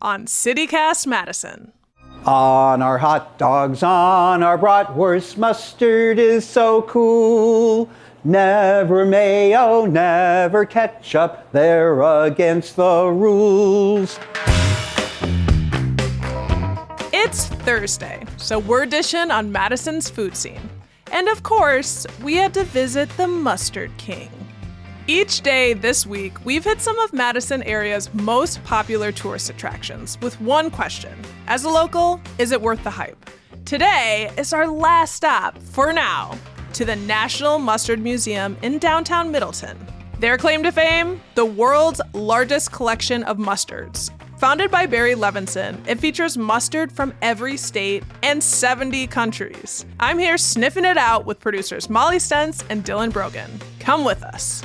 on CityCast Madison. On our hot dogs, on our bratwurst, mustard is so cool. Never mayo, never ketchup, they're against the rules. It's Thursday, so we're dishing on Madison's food scene. And of course, we had to visit the Mustard King. Each day this week, we've hit some of Madison area's most popular tourist attractions with one question As a local, is it worth the hype? Today is our last stop, for now, to the National Mustard Museum in downtown Middleton. Their claim to fame? The world's largest collection of mustards. Founded by Barry Levenson, it features mustard from every state and 70 countries. I'm here sniffing it out with producers Molly Stentz and Dylan Brogan. Come with us.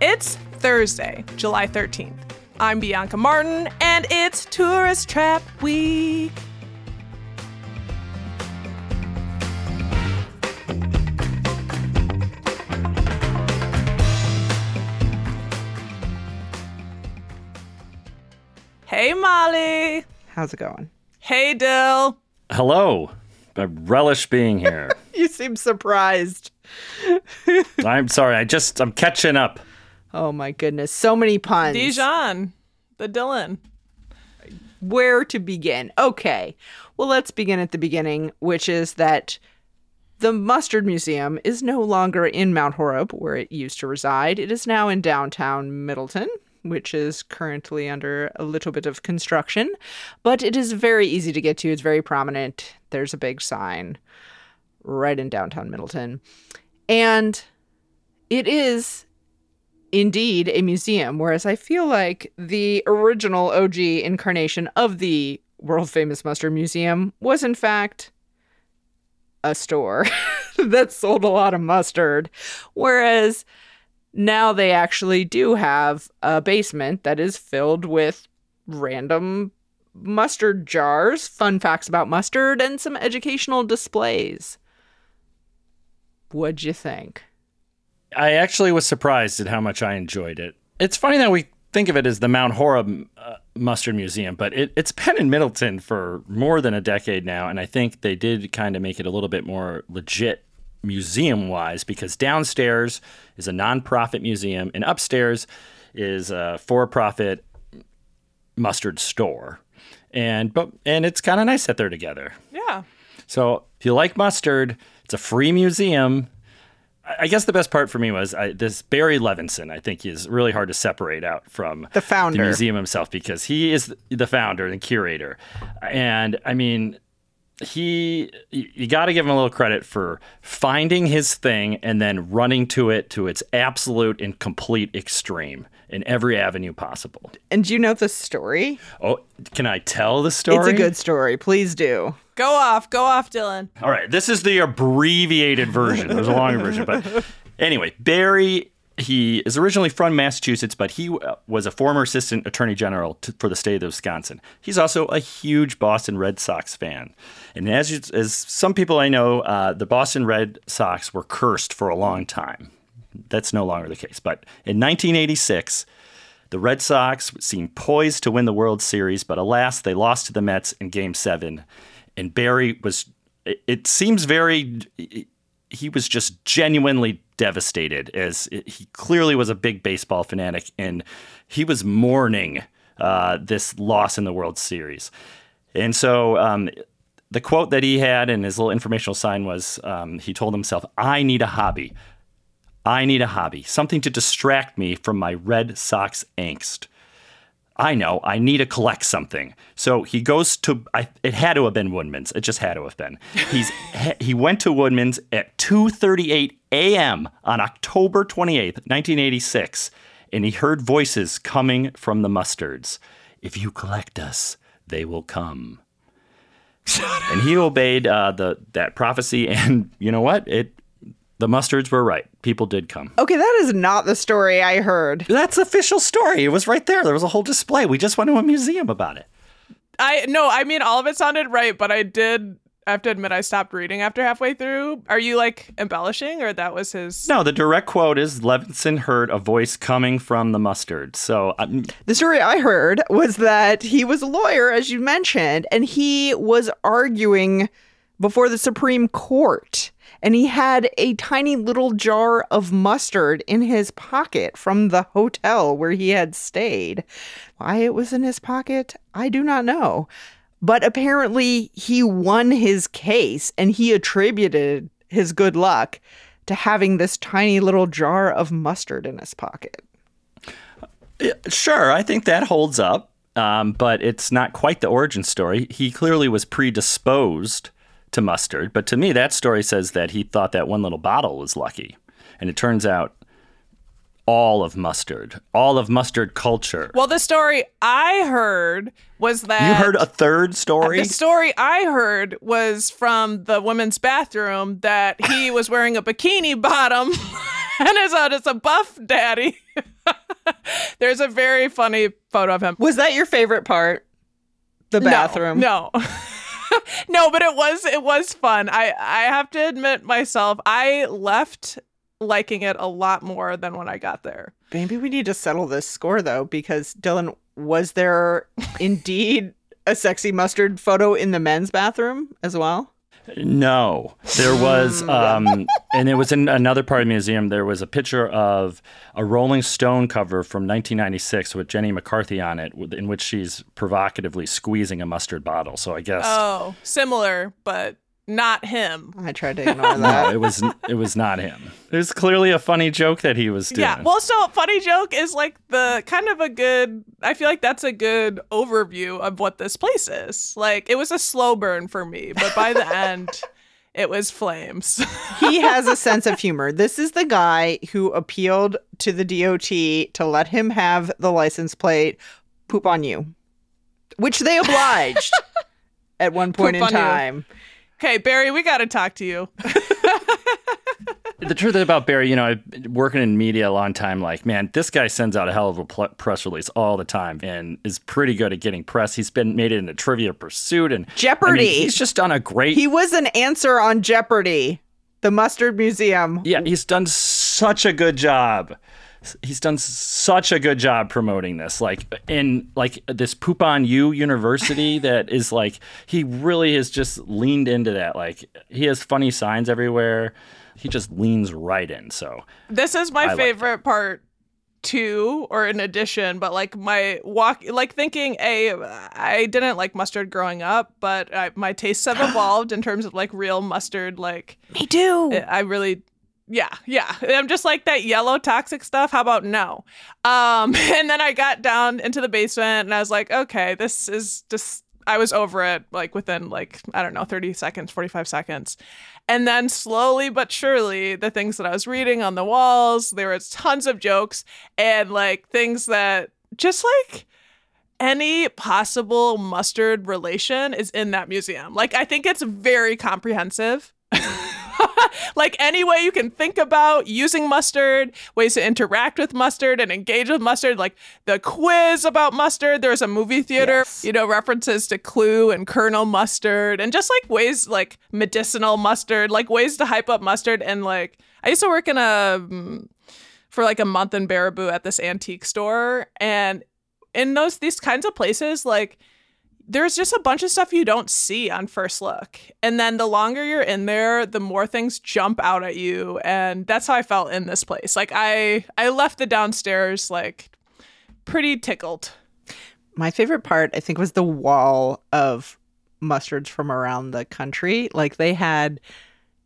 It's Thursday, July 13th. I'm Bianca Martin, and it's Tourist Trap Week. Hey, Molly. How's it going? Hey, Dill. Hello. I relish being here. You seem surprised. I'm sorry. I just I'm catching up. Oh my goodness, so many puns. Dijon. The Dylan. Where to begin? Okay. Well, let's begin at the beginning, which is that the Mustard Museum is no longer in Mount Horeb, where it used to reside. It is now in downtown Middleton, which is currently under a little bit of construction, but it is very easy to get to. It's very prominent. There's a big sign right in downtown Middleton. And it is indeed a museum, whereas I feel like the original OG incarnation of the world famous Mustard Museum was, in fact, a store that sold a lot of mustard. Whereas now they actually do have a basement that is filled with random mustard jars, fun facts about mustard, and some educational displays. What'd you think? I actually was surprised at how much I enjoyed it. It's funny that we think of it as the Mount Horeb uh, Mustard Museum, but it, it's been in Middleton for more than a decade now, and I think they did kind of make it a little bit more legit museum wise because downstairs is a nonprofit museum and upstairs is a for profit mustard store. And but and it's kind of nice that they're together. Yeah. So if you like mustard, it's a free museum. I- guess the best part for me was I, this Barry Levenson. I think is really hard to separate out from The founder. the museum himself because he is the founder and curator. And I mean, he you, you got to give him a little credit for finding his thing and then running to it to its absolute and complete extreme in every avenue possible. And do you know the story? Oh, can I tell the story? It's a good story. Please do. Go off. Go off, Dylan. All right, this is the abbreviated version. There's a longer version, but anyway, Barry. He is originally from Massachusetts, but he was a former assistant attorney general for the state of Wisconsin. He's also a huge Boston Red Sox fan, and as you, as some people I know, uh, the Boston Red Sox were cursed for a long time. That's no longer the case. But in 1986, the Red Sox seemed poised to win the World Series, but alas, they lost to the Mets in Game Seven. And Barry was, it, it seems very, he was just genuinely devastated as he clearly was a big baseball fanatic and he was mourning uh, this loss in the World Series. And so um, the quote that he had in his little informational sign was um, he told himself, I need a hobby. I need a hobby, something to distract me from my Red Sox angst. I know, I need to collect something. So he goes to, I, it had to have been Woodman's. It just had to have been. He's, he went to Woodman's at 2.38 a.m. on October 28th, 1986, and he heard voices coming from the mustards. If you collect us, they will come. and he obeyed uh, the that prophecy, and you know what? It the mustards were right. People did come. Okay, that is not the story I heard. That's official story. It was right there. There was a whole display. We just went to a museum about it. I no, I mean all of it sounded right, but I did I have to admit I stopped reading after halfway through. Are you like embellishing or that was his No, the direct quote is Levenson heard a voice coming from the mustard. So um, The story I heard was that he was a lawyer, as you mentioned, and he was arguing before the Supreme Court. And he had a tiny little jar of mustard in his pocket from the hotel where he had stayed. Why it was in his pocket, I do not know. But apparently, he won his case and he attributed his good luck to having this tiny little jar of mustard in his pocket. Sure, I think that holds up, um, but it's not quite the origin story. He clearly was predisposed to mustard, but to me, that story says that he thought that one little bottle was lucky. And it turns out all of mustard, all of mustard culture. Well, the story I heard was that you heard a third story? The story I heard was from the women's bathroom that he was wearing a bikini bottom and is out as a buff daddy. There's a very funny photo of him. Was that your favorite part? The bathroom. No. no. no, but it was it was fun. I I have to admit myself, I left liking it a lot more than when I got there. Maybe we need to settle this score though, because Dylan, was there indeed a sexy mustard photo in the men's bathroom as well? No, there was, um, and it was in another part of the museum. There was a picture of a Rolling Stone cover from 1996 with Jenny McCarthy on it, in which she's provocatively squeezing a mustard bottle. So I guess. Oh, similar, but not him. I tried to ignore that. no, it was it was not him. It was clearly a funny joke that he was doing. Yeah. Well, so funny joke is like the kind of a good. I feel like that's a good overview of what this place is. Like it was a slow burn for me, but by the end. It was flames. he has a sense of humor. This is the guy who appealed to the DOT to let him have the license plate poop on you, which they obliged at one point Poop in on you. Okay, Barry, we got to talk to you. the truth about Barry, you know, I've been working in media a long time. Like, man, this guy sends out a hell of a pl- press release all the time and is pretty good at getting press. He's been made it into Trivia Pursuit and Jeopardy. I mean, he's just done a great. He was an answer on Jeopardy, the Mustard Museum. yeah, he's done such a good job. He's done such a good job promoting this, like in like this poop on you university that is like he really has just leaned into that. Like he has funny signs everywhere. He just leans right in. So This is my I like favorite part too, or in addition, but like my walk, like thinking, a, I didn't like mustard growing up, but I, my tastes have evolved in terms of like real mustard. Like Me too. I really, yeah, yeah. I'm just like that yellow toxic stuff. How about no? Um, and then I got down into the basement and I was like, okay, this is just. I was over it like within like I don't know 30 seconds, 45 seconds. And then slowly but surely, the things that I was reading on the walls, there was tons of jokes and like things that just like any possible mustard relation is in that museum. Like, I think it's very comprehensive. like, any way you can think about using mustard, ways to interact with mustard and engage with mustard, like the quiz about mustard. There's a movie theater, Yes. you know, references to Clue and Colonel Mustard, and just like ways like medicinal mustard, like ways to hype up mustard. And like, I used to work in a. mm, for like a month in Baraboo at this antique store. And in those these kinds of places, like there's just a bunch of stuff you don't see on first look. And then the longer you're in there, the more things jump out at you. And that's how I felt in this place. Like I I left the downstairs like pretty tickled. My favorite part, I think, was the wall of mustards from around the country. Like they had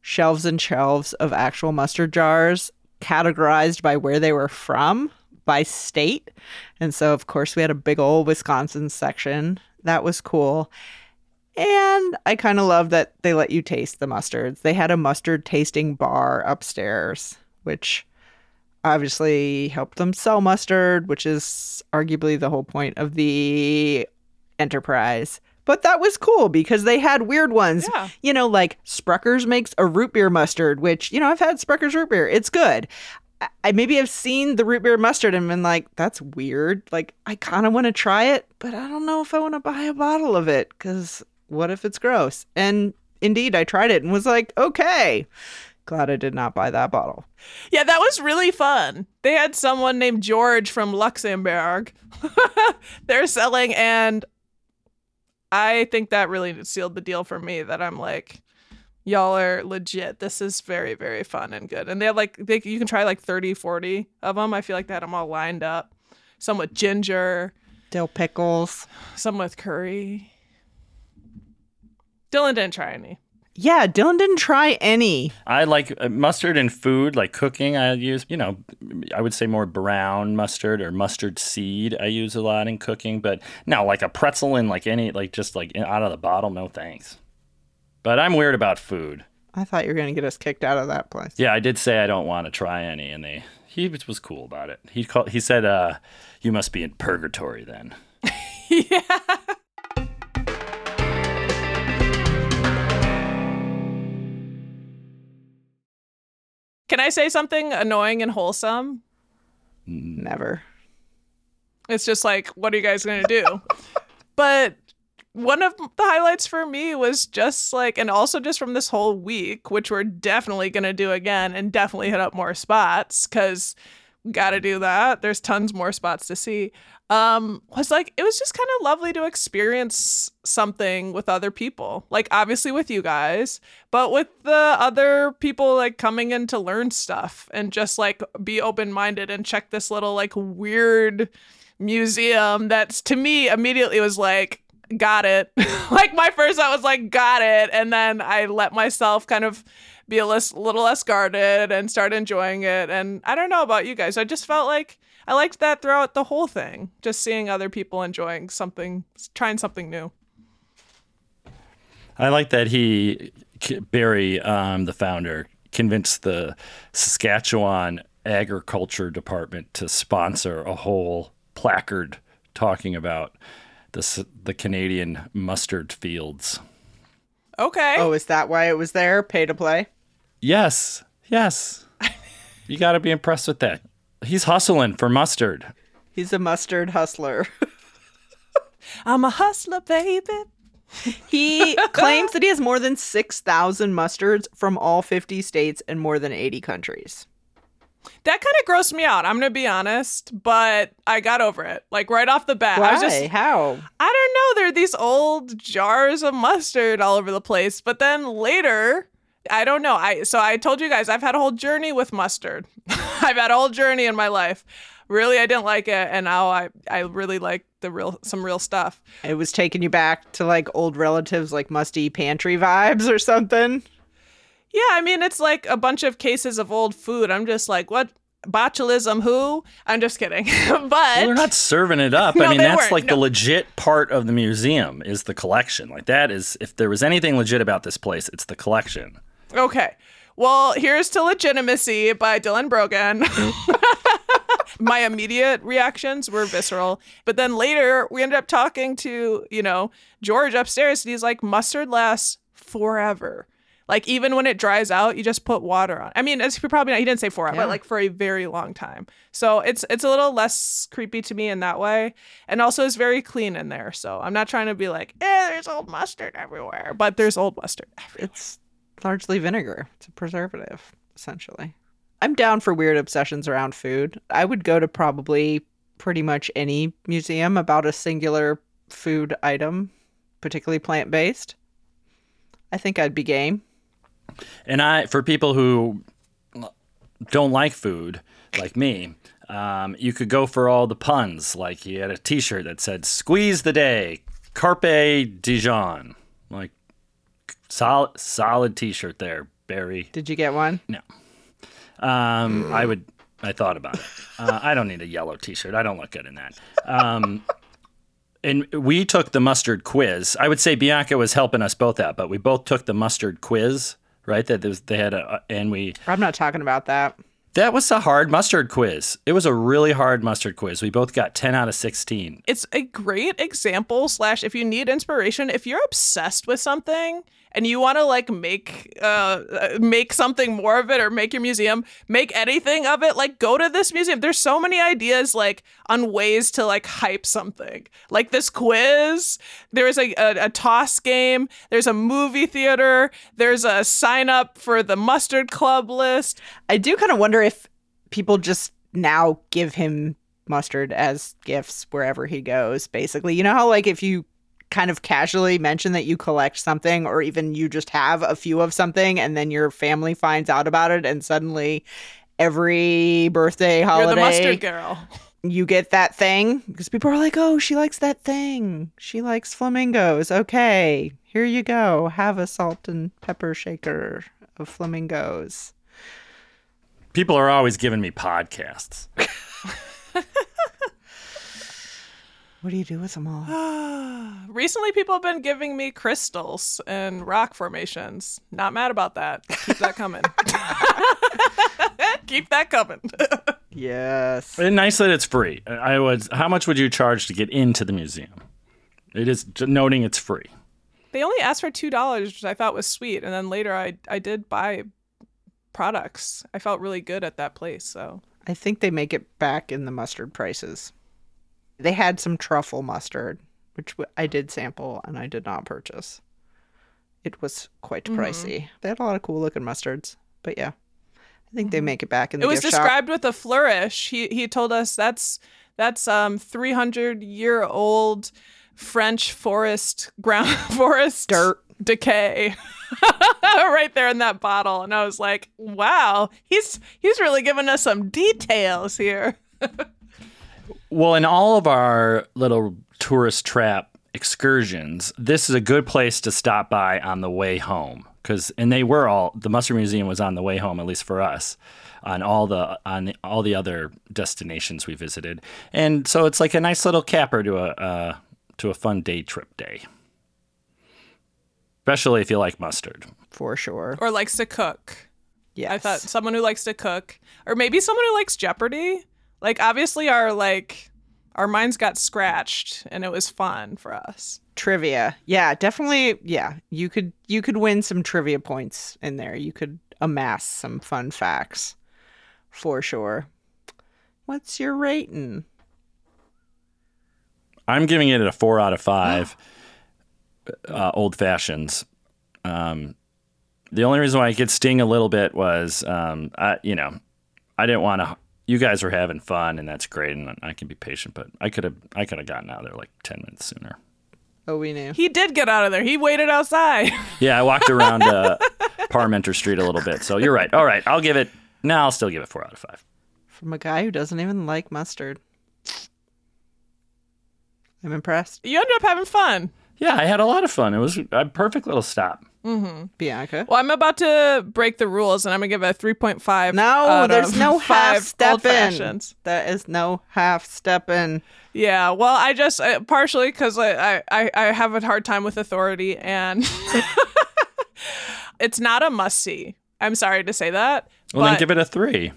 shelves and shelves of actual mustard jars categorized by where they were from by state. And so, of course, we had a big old Wisconsin section. That was cool. And I kind of love that they let you taste the mustards. They had a mustard tasting bar upstairs, which obviously helped them sell mustard, which is arguably the whole point of the enterprise. But that was cool because they had weird ones. Yeah. You know, like Sprechers makes a root beer mustard, which, you know, I've had Sprechers root beer. It's good. I- maybe have seen the root beer mustard and been like, that's weird. Like, I kind of want to try it, but I don't know if I want to buy a bottle of it because what if it's gross? And indeed, I tried it and was like, okay. Glad I did not buy that bottle. Yeah, that was really fun. They had someone named George from Luxembourg. They're selling, and I think that really sealed the deal for me. That I'm like, y'all are legit. This is very, very fun and good. And they have like, they, you can try like 30, 40 of them. I feel like they had them all lined up. Some with ginger, Dill pickles. some with curry. Dylan didn't try any. Yeah, Dylan didn't try any. I like uh, mustard in food, like cooking. I use, you know, I would say more brown mustard or mustard seed. I use a lot in cooking, but no, like a pretzel in like any, like just like out of the bottle. No thanks. But I'm weird about food. I thought you were going to get us kicked out of that place. Yeah, I did say I don't want to try any, and they he was cool about it. He called, he said, uh, "You must be in purgatory then." yeah. Can I say something annoying and wholesome? Never. It's just like, what are you guys going to do? but one of the highlights for me was just like, and also just from this whole week, which we're definitely going to do again and definitely hit up more spots because we got to do that. There's tons more spots to see. Um, was like, it was just kind of lovely to experience something with other people, like obviously with you guys, but with the other people like coming in to learn stuff and just like be open minded and check this little like weird museum that's to me immediately was like got it. Like my first thought was like got it. And then i let myself kind of be a less, little less guarded and start enjoying it. And i don't know about you guys. I just felt like i liked that throughout the whole thing just seeing other people enjoying something trying something new. I like that he Barry, um, the founder, convinced the Saskatchewan Agriculture Department to sponsor a whole placard talking about the the Canadian mustard fields. okay Oh, is that why it was there? Pay to play? Yes, yes, you got to be impressed with that. He's hustling for mustard. He's a mustard hustler. i'm a hustler baby He claims that he has more than 6,000 mustards from all 50 states and more than 80 countries. That kind of grossed me out i'm gonna be honest but i got over it like right off the bat Why? i was just How? I don't know. There are these old jars of mustard all over the place. But then later, I don't know. I so I told you guys I've had a whole journey with mustard. I've had a whole journey in my life. Really, I didn't like it, and now I I really like the real some real stuff. It was taking you back to like old relatives, like musty pantry vibes or something. Yeah, I mean it's like a bunch of cases of old food. I'm just like, what botulism? Who? I'm just kidding. but Well, they're not serving it up. No, I mean, that's weren't, like the legit part of the museum is the collection. Like that is, if there was anything legit about this place, it's the collection. Okay. Well, here's to legitimacy by Dylan Brogan. My immediate reactions were visceral. But then later, we ended up talking to, you know, George upstairs, and he's like, mustard lasts forever. Like, even when it dries out, you just put water on. I mean, it's probably not, he didn't say forever, Yeah. but like for a very long time. So it's it's a little less creepy to me in that way. And also, it's very clean in there. So I'm not trying to be like, eh, there's old mustard everywhere, but there's old mustard everywhere. It's largely vinegar. It's a preservative, essentially. I'm down for weird obsessions around food. I would go to probably pretty much any museum about a singular food item, particularly plant based. I think I'd be game. And I, for people who don't like food, like me, um, you could go for all the puns. Like he had a T-shirt that said "Squeeze the day, Carpe Dijon." Like solid, solid T-shirt there, Barry. Did you get one? No. Um, I would. I thought about it. Uh, I don't need a yellow T-shirt. I don't look good in that. Um, and we took the mustard quiz. I would say Bianca was helping us both out, but we both took the mustard quiz. Right? That there was, they had a, and we I'm not talking about that. That was a hard mustard quiz. It was a really hard mustard quiz. We both got 10 out of 16. It's a great example, slash, if you need inspiration, if you're obsessed with something and you want to like make uh make something more of it or make your museum make anything of it like go to this museum there's so many ideas like on ways to like hype something like this quiz there's a, a, a toss game there's a movie theater there's a sign up for the mustard club list I do kind of wonder if people just now give him mustard as gifts wherever he goes, basically. You know how, like, if you kind of casually mention that you collect something or even you just have a few of something and then your family finds out about it and suddenly every birthday holiday you're the mustard girl you get that thing because people are like, "Oh, she likes that thing. She likes flamingos." Okay, here you go. Have a salt and pepper shaker of flamingos. People are always giving me podcasts. What do you do with them all? recently people have been giving me crystals and rock formations not mad about that keep that coming keep that coming yes. And nice that it's free. I was. How much would you charge to get into the museum? It is noting it's free. They only asked for two dollars, which I thought was sweet, and then later I I did buy products. I felt really good at that place. So I think they make it back in the mustard prices. They had some truffle mustard, which I did sample and I did not purchase. It was quite pricey. They had a lot of cool looking mustards, but yeah, I think they make it back in the it was gift shop. described with a flourish. He he told us that's that's um three hundred year old French forest ground forest Dirt. Decay. right there in that bottle and I was like, "Wow, he's he's really giving us some details here." Well, in all of our little tourist trap excursions, this is a good place to stop by on the way home because, and they were all the Mustard Museum was on the way home, at least for us, on all the on the, all the other destinations we visited, and so it's like a nice little capper to a uh, to a fun day trip day, especially if you like mustard. for sure. or likes to cook. Yes. I thought someone who likes to cook, or maybe someone who likes Jeopardy. Like obviously our like our minds got scratched, and it was fun for us. trivia. Yeah, definitely. Yeah, you could you could win some trivia points in there. You could amass some fun facts for sure. What's your rating? I'm giving it a four out of five. uh, old fashions. Um, the only reason why I could sting a little bit was, um, I, you know, I didn't want to. You guys were having fun, and that's great, and I can be patient. But I could have, I could have gotten out of there like ten minutes sooner. Oh, we knew. He did get out of there. He waited outside. Yeah, I walked around uh, Parmenter Street a little bit. So you're right. All right, I'll give it. No, I'll still give it four out of five. From a guy who doesn't even like mustard. I'm impressed. you ended up having fun. Yeah, I had a lot of fun. It was a perfect little stop. Bianca. Well, I'm about to break the rules, and I'm gonna give it a 3.5. No, out there's of no half five old stepping. fashions. There is no half step in. Yeah, well, I just uh, partially because I, I I have a hard time with authority, and it's not a must see. I'm sorry to say that. Well, but then give it a three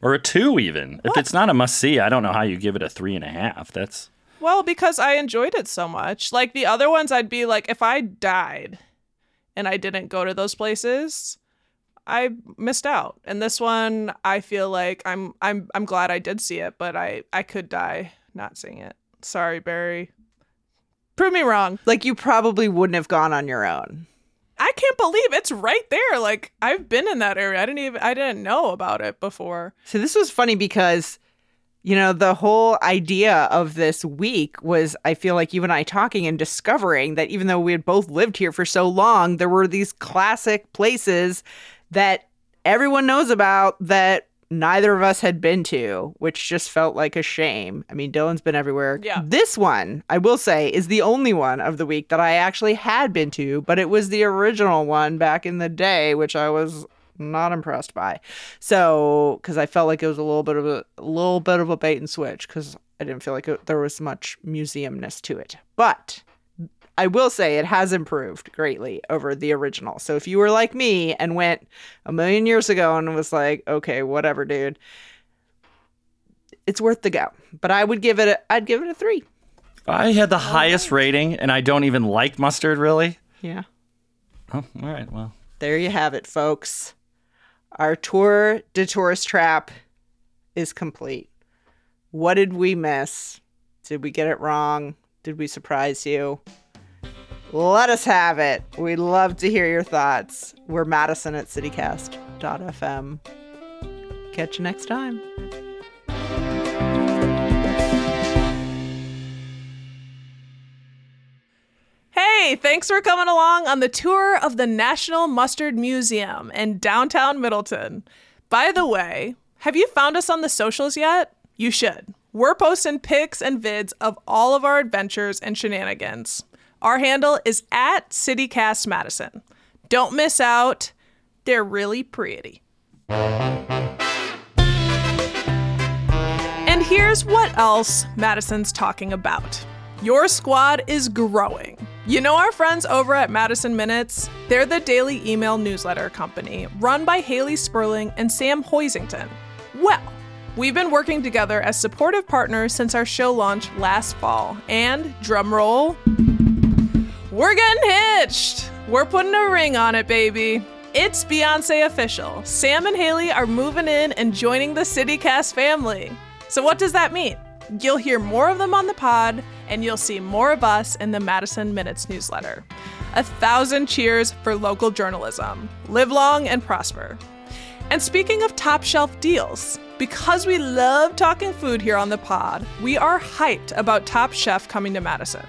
or a two, even. If it's not a must see, I don't know how you give it a three and a half. That's well, because I enjoyed it so much. Like the other ones, I'd be like, if I died and I didn't go to those places, I missed out. And this one, I feel like I'm I'm I'm glad I did see it, but I I could die not seeing it. Sorry, Barry. Prove me wrong. Like you probably wouldn't have gone on your own. I can't believe it's right there. Like I've been in that area. I didn't even I didn't know about it before. So this was funny because, you know, the whole idea of this week was I feel like you and I talking and discovering that even though we had both lived here for so long, there were these classic places that everyone knows about that neither of us had been to, which just felt like a shame. I mean, Dylan's been everywhere. Yeah. This one, I will say, is the only one of the week that I actually had been to, but it was the original one back in the day, which I was not impressed by. So, because I felt like it was a little bit of a, a little bit of a bait and switch, because I didn't feel like it, there was much museumness to it. But I will say it has improved greatly over the original. So if you were like me and went a million years ago and was like, okay, whatever, dude, it's worth the go. But I would give it a, I'd give it a three. I had the highest rating, and I don't even like mustard really. Yeah. Oh, all right. Well, There you have it, folks. Our tour de tourist trap is complete. What did we miss? Did we get it wrong? Did we surprise you? Let us have it. We'd love to hear your thoughts. We're Madison at citycast.fm. Catch you next time. Thanks for coming along on the tour of the National Mustard Museum in downtown Middleton. By the way, have you found us on the socials yet? You should. We're posting pics and vids of all of our adventures and shenanigans. Our handle is at CityCast Madison. Don't miss out. They're really pretty. And here's what else Madison's talking about. Your squad is growing. You know our friends over at Madison Minutes? They're the daily email newsletter company run by Haley Sperling and Sam Hoisington. Well, we've been working together as supportive partners since our show launch last fall, and drumroll, we're getting hitched. We're putting a ring on it, baby. It's Beyonce official. Sam and Haley are moving in and joining the CityCast family. So, what does that mean? You'll hear more of them on the pod, and you'll see more of us in the Madison Minutes newsletter. A thousand cheers for local journalism. Live long and prosper. And speaking of top shelf deals, because we love talking food here on the pod, we are hyped about Top Chef coming to Madison.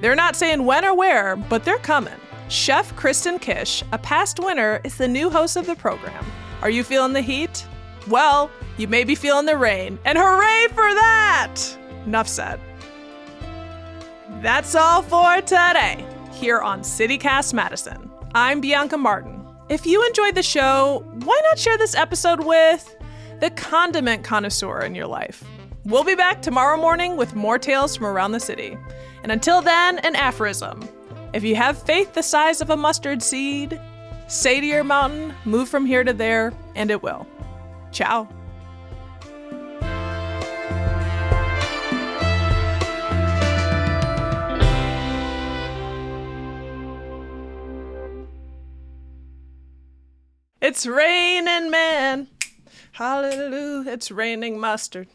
They're not saying when or where, but they're coming. Chef Kristen Kish, a past winner, is the new host of the program. Are you feeling the heat? Well, you may be feeling the rain, and hooray for that! Enough said. That's all for today here on CityCast Madison. I'm Bianca Martin. If you enjoyed the show, why not share this episode with the condiment connoisseur in your life? We'll be back tomorrow morning with more tales from around the city. And until then, an aphorism. If you have faith the size of a mustard seed, say to your mountain, move from here to there, and it will. Ciao. It's raining, man. Hallelujah. It's raining mustard.